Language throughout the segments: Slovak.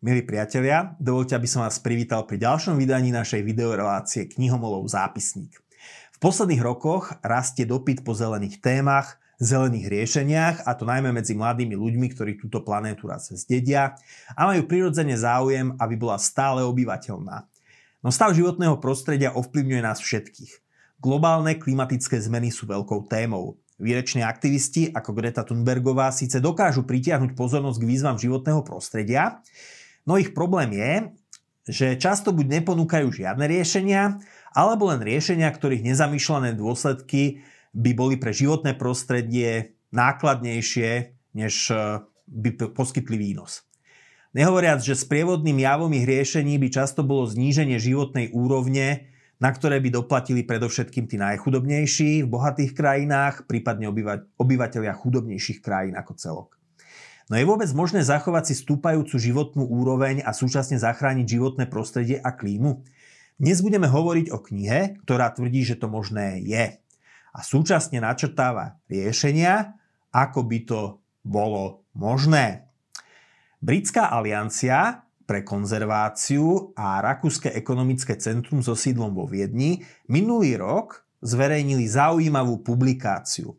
Milí priatelia, dovolte, aby som vás privítal pri ďalšom vydaní našej videorelácie Knihomolov zápisník. V posledných rokoch rastie dopyt po zelených témach, zelených riešeniach, a to najmä medzi mladými ľuďmi, ktorí túto planétu raz zdedia a majú prirodzene záujem, aby bola stále obyvateľná. No stav životného prostredia ovplyvňuje nás všetkých. Globálne klimatické zmeny sú veľkou témou. Výreční aktivisti ako Greta Thunbergová síce dokážu pritiahnuť pozornosť k výzvam životného prostredia, No ich problém je, že často buď neponúkajú žiadne riešenia, alebo len riešenia, ktorých nezamýšľané dôsledky by boli pre životné prostredie nákladnejšie, než e, by poskytli výnos. Nehovoriac, že s prievodným javom ich riešení by často bolo zníženie životnej úrovne, na ktoré by doplatili predovšetkým tí najchudobnejší v bohatých krajinách, prípadne obyvateľia chudobnejších krajín ako celok. No je vôbec možné zachovať si stúpajúcu životnú úroveň a súčasne zachrániť životné prostredie a klímu? Dnes budeme hovoriť o knihe, ktorá tvrdí, že to možné je. A súčasne načrtáva riešenia, ako by to bolo možné. Britská aliancia pre konzerváciu a Rakúske ekonomické centrum so sídlom vo Viedni minulý rok zverejnili zaujímavú publikáciu.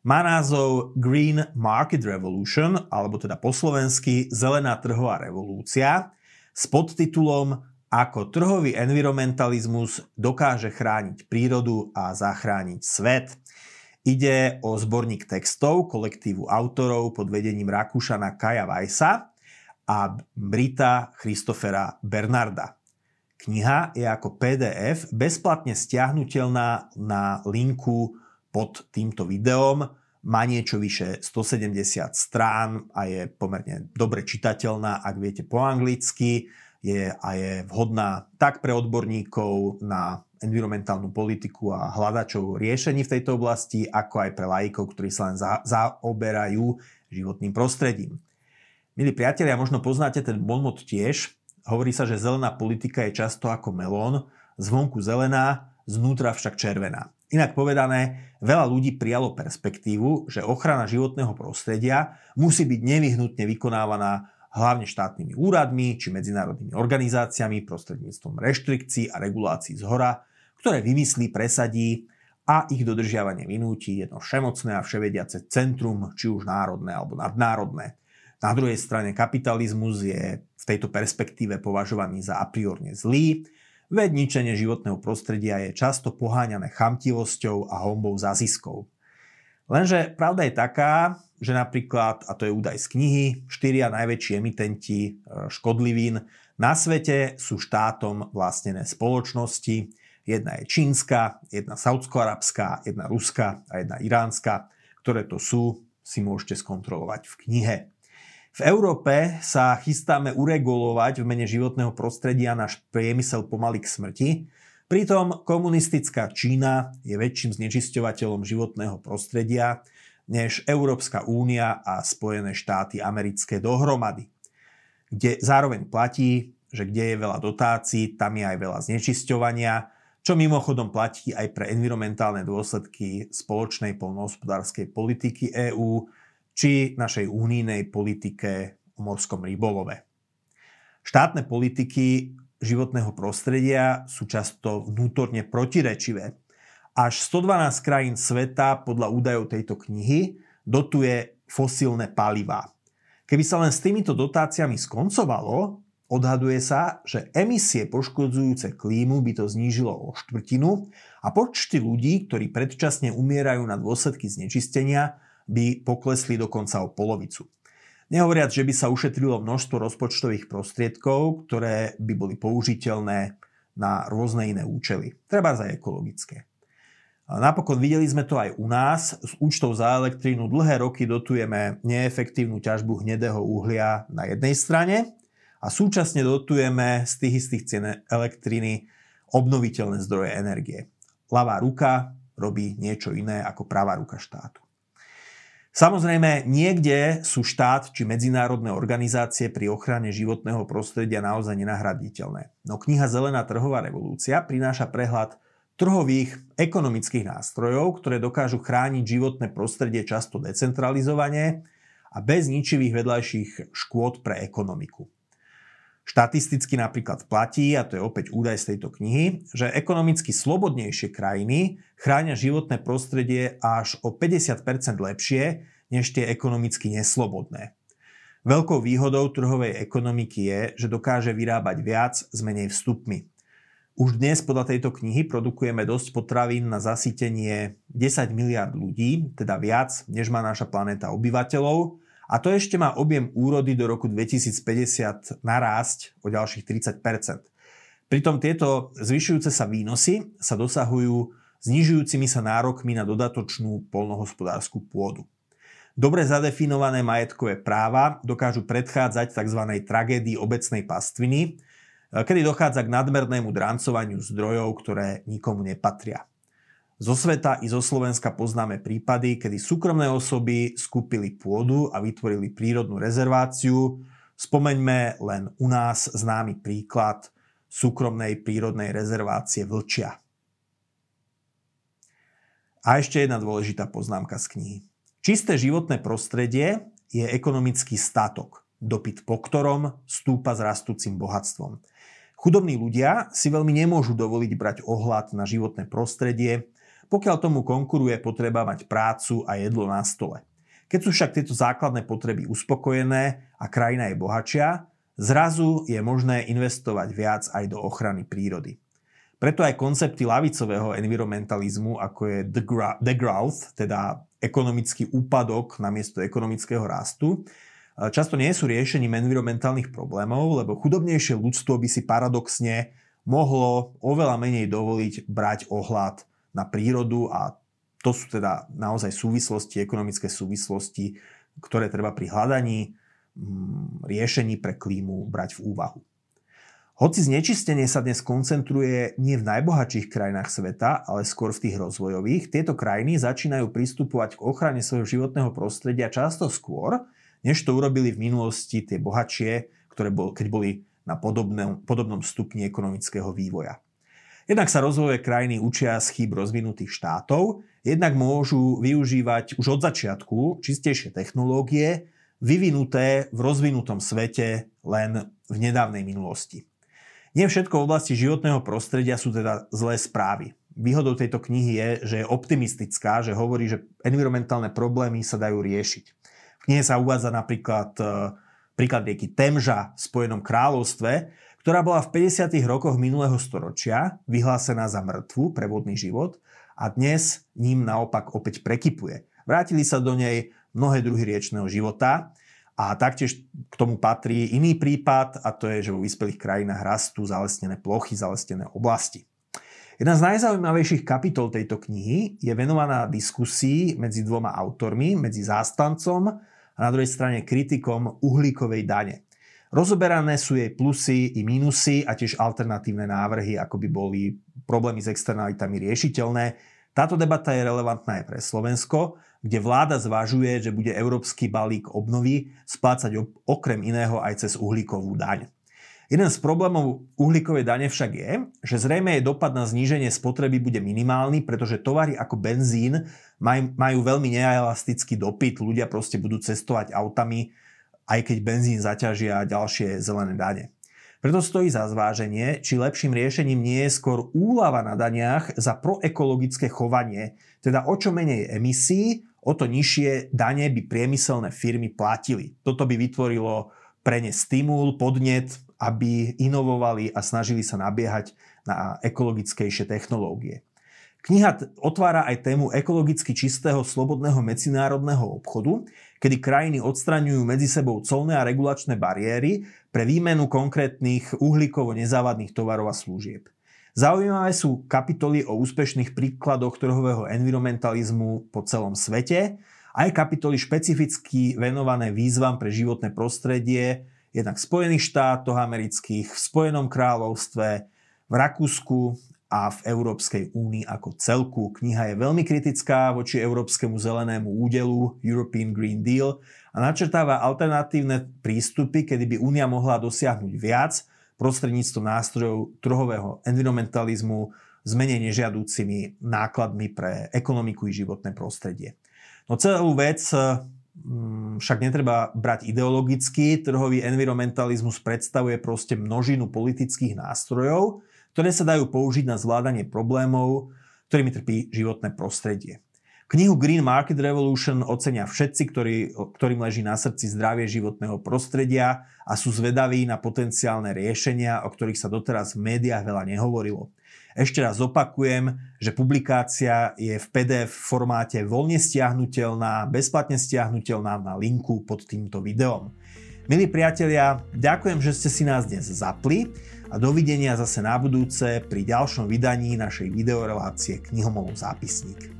Má názov Green Market Revolution, alebo teda po slovensky Zelená trhová revolúcia, s podtitulom Ako trhový environmentalizmus dokáže chrániť prírodu a zachrániť svet. Ide o zborník textov kolektívu autorov pod vedením Rakúšana Kaja Weissa a Brita Christofera Bernarda. Kniha je ako PDF bezplatne stiahnutelná na linku pod týmto videom. Má niečo vyše 170 strán a je pomerne dobre čitateľná, ak viete po anglicky. Je, a je vhodná tak pre odborníkov na environmentálnu politiku a hľadačov riešení v tejto oblasti, ako aj pre laikov, ktorí sa len za, zaoberajú životným prostredím. Milí priatelia, možno poznáte ten bonmot tiež. Hovorí sa, že zelená politika je často ako melón, zvonku zelená, znútra však červená. Inak povedané, veľa ľudí prijalo perspektívu, že ochrana životného prostredia musí byť nevyhnutne vykonávaná hlavne štátnymi úradmi či medzinárodnými organizáciami prostredníctvom reštrikcií a regulácií z hora, ktoré vymyslí, presadí a ich dodržiavanie vynúti jedno všemocné a vševediace centrum, či už národné alebo nadnárodné. Na druhej strane kapitalizmus je v tejto perspektíve považovaný za a priorne zlý, Veď ničenie životného prostredia je často poháňané chamtivosťou a hombou za ziskou. Lenže pravda je taká, že napríklad, a to je údaj z knihy, štyria najväčší emitenti e, škodlivín na svete sú štátom vlastnené spoločnosti. Jedna je čínska, jedna saudsko-arabská, jedna ruská a jedna iránska. Ktoré to sú, si môžete skontrolovať v knihe. V Európe sa chystáme uregulovať v mene životného prostredia náš priemysel pomaly k smrti, pritom komunistická Čína je väčším znečisťovateľom životného prostredia než Európska únia a Spojené štáty americké dohromady. Kde zároveň platí, že kde je veľa dotácií, tam je aj veľa znečisťovania, čo mimochodom platí aj pre environmentálne dôsledky spoločnej polnohospodárskej politiky EÚ, či našej únijnej politike o morskom rybolove. Štátne politiky životného prostredia sú často vnútorne protirečivé. Až 112 krajín sveta podľa údajov tejto knihy dotuje fosílne palivá. Keby sa len s týmito dotáciami skoncovalo, odhaduje sa, že emisie poškodzujúce klímu by to znížilo o štvrtinu a počty ľudí, ktorí predčasne umierajú na dôsledky znečistenia, by poklesli dokonca o polovicu. Nehovoriac, že by sa ušetrilo množstvo rozpočtových prostriedkov, ktoré by boli použiteľné na rôzne iné účely, treba aj ekologické. Napokon videli sme to aj u nás. S účtov za elektrínu dlhé roky dotujeme neefektívnu ťažbu hnedého uhlia na jednej strane a súčasne dotujeme z tých istých cien elektriny obnoviteľné zdroje energie. Lavá ruka robí niečo iné ako pravá ruka štátu. Samozrejme, niekde sú štát či medzinárodné organizácie pri ochrane životného prostredia naozaj nenahraditeľné. No kniha Zelená trhová revolúcia prináša prehľad trhových ekonomických nástrojov, ktoré dokážu chrániť životné prostredie často decentralizovane a bez ničivých vedľajších škôd pre ekonomiku. Štatisticky napríklad platí, a to je opäť údaj z tejto knihy, že ekonomicky slobodnejšie krajiny chránia životné prostredie až o 50% lepšie než tie ekonomicky neslobodné. Veľkou výhodou trhovej ekonomiky je, že dokáže vyrábať viac s menej vstupmi. Už dnes podľa tejto knihy produkujeme dosť potravín na zasytenie 10 miliard ľudí, teda viac, než má naša planéta obyvateľov, a to ešte má objem úrody do roku 2050 narásť o ďalších 30% Pritom tieto zvyšujúce sa výnosy sa dosahujú znižujúcimi sa nárokmi na dodatočnú polnohospodárskú pôdu. Dobre zadefinované majetkové práva dokážu predchádzať tzv. tragédii obecnej pastviny, kedy dochádza k nadmernému drancovaniu zdrojov, ktoré nikomu nepatria. Zo sveta i zo Slovenska poznáme prípady, kedy súkromné osoby skúpili pôdu a vytvorili prírodnú rezerváciu. Spomeňme len u nás známy príklad súkromnej prírodnej rezervácie Vlčia. A ešte jedna dôležitá poznámka z knihy. Čisté životné prostredie je ekonomický statok, dopyt po ktorom stúpa s rastúcim bohatstvom. Chudobní ľudia si veľmi nemôžu dovoliť brať ohľad na životné prostredie, pokiaľ tomu konkuruje potreba mať prácu a jedlo na stole. Keď sú však tieto základné potreby uspokojené a krajina je bohatšia, zrazu je možné investovať viac aj do ochrany prírody. Preto aj koncepty lavicového environmentalizmu, ako je degrowth, teda ekonomický úpadok namiesto ekonomického rastu, často nie sú riešením environmentálnych problémov, lebo chudobnejšie ľudstvo by si paradoxne mohlo oveľa menej dovoliť brať ohľad na prírodu a to sú teda naozaj súvislosti, ekonomické súvislosti, ktoré treba pri hľadaní mm, riešení pre klímu brať v úvahu. Hoci znečistenie sa dnes koncentruje nie v najbohatších krajinách sveta, ale skôr v tých rozvojových, tieto krajiny začínajú pristupovať k ochrane svojho životného prostredia často skôr, než to urobili v minulosti tie bohatšie, ktoré bol, keď boli na podobnom, podobnom stupni ekonomického vývoja. Jednak sa rozvojové krajiny učia z chýb rozvinutých štátov, jednak môžu využívať už od začiatku čistejšie technológie, vyvinuté v rozvinutom svete len v nedávnej minulosti. Nie všetko v oblasti životného prostredia sú teda zlé správy. Výhodou tejto knihy je, že je optimistická, že hovorí, že environmentálne problémy sa dajú riešiť. V knihe sa uvádza napríklad e, príklad rieky Temža v Spojenom kráľovstve, ktorá bola v 50. rokoch minulého storočia vyhlásená za mŕtvu pre vodný život a dnes ním naopak opäť prekypuje. Vrátili sa do nej mnohé druhy riečného života a taktiež k tomu patrí iný prípad a to je, že vo vyspelých krajinách rastú zalesnené plochy, zalesnené oblasti. Jedna z najzaujímavejších kapitol tejto knihy je venovaná diskusii medzi dvoma autormi, medzi zástancom a na druhej strane kritikom uhlíkovej dane. Rozoberané sú jej plusy i mínusy a tiež alternatívne návrhy, ako by boli problémy s externalitami riešiteľné. Táto debata je relevantná aj pre Slovensko, kde vláda zvažuje, že bude európsky balík obnovy splácať okrem iného aj cez uhlíkovú daň. Jeden z problémov uhlíkovej dane však je, že zrejme jej dopad na zníženie spotreby bude minimálny, pretože tovary ako benzín majú veľmi neelastický dopyt. Ľudia proste budú cestovať autami aj keď benzín zaťažia ďalšie zelené dane. Preto stojí za zváženie, či lepším riešením nie je skôr úlava na daniach za proekologické chovanie, teda o čo menej emisí, o to nižšie dane by priemyselné firmy platili. Toto by vytvorilo pre ne stimul, podnet, aby inovovali a snažili sa nabiehať na ekologickejšie technológie. Kniha otvára aj tému ekologicky čistého slobodného medzinárodného obchodu, kedy krajiny odstraňujú medzi sebou colné a regulačné bariéry pre výmenu konkrétnych uhlíkovo nezávadných tovarov a služieb. Zaujímavé sú kapitoly o úspešných príkladoch trhového environmentalizmu po celom svete, aj kapitoly špecificky venované výzvam pre životné prostredie, jednak v Spojených štátoch amerických, v Spojenom kráľovstve, v Rakúsku, a v Európskej únii ako celku. Kniha je veľmi kritická voči Európskemu zelenému údelu European Green Deal a načrtáva alternatívne prístupy, kedy by únia mohla dosiahnuť viac prostredníctvom nástrojov trhového environmentalizmu s menej nežiadúcimi nákladmi pre ekonomiku i životné prostredie. No celú vec mm, však netreba brať ideologicky. Trhový environmentalizmus predstavuje proste množinu politických nástrojov, ktoré sa dajú použiť na zvládanie problémov, ktorými trpí životné prostredie. Knihu Green Market Revolution ocenia všetci, ktorí, ktorým leží na srdci zdravie životného prostredia a sú zvedaví na potenciálne riešenia, o ktorých sa doteraz v médiách veľa nehovorilo. Ešte raz opakujem, že publikácia je v PDF formáte voľne stiahnutelná, bezplatne stiahnutelná na linku pod týmto videom. Milí priatelia, ďakujem, že ste si nás dnes zapli a dovidenia zase na budúce pri ďalšom vydaní našej videorelácie Knihomolov zápisník.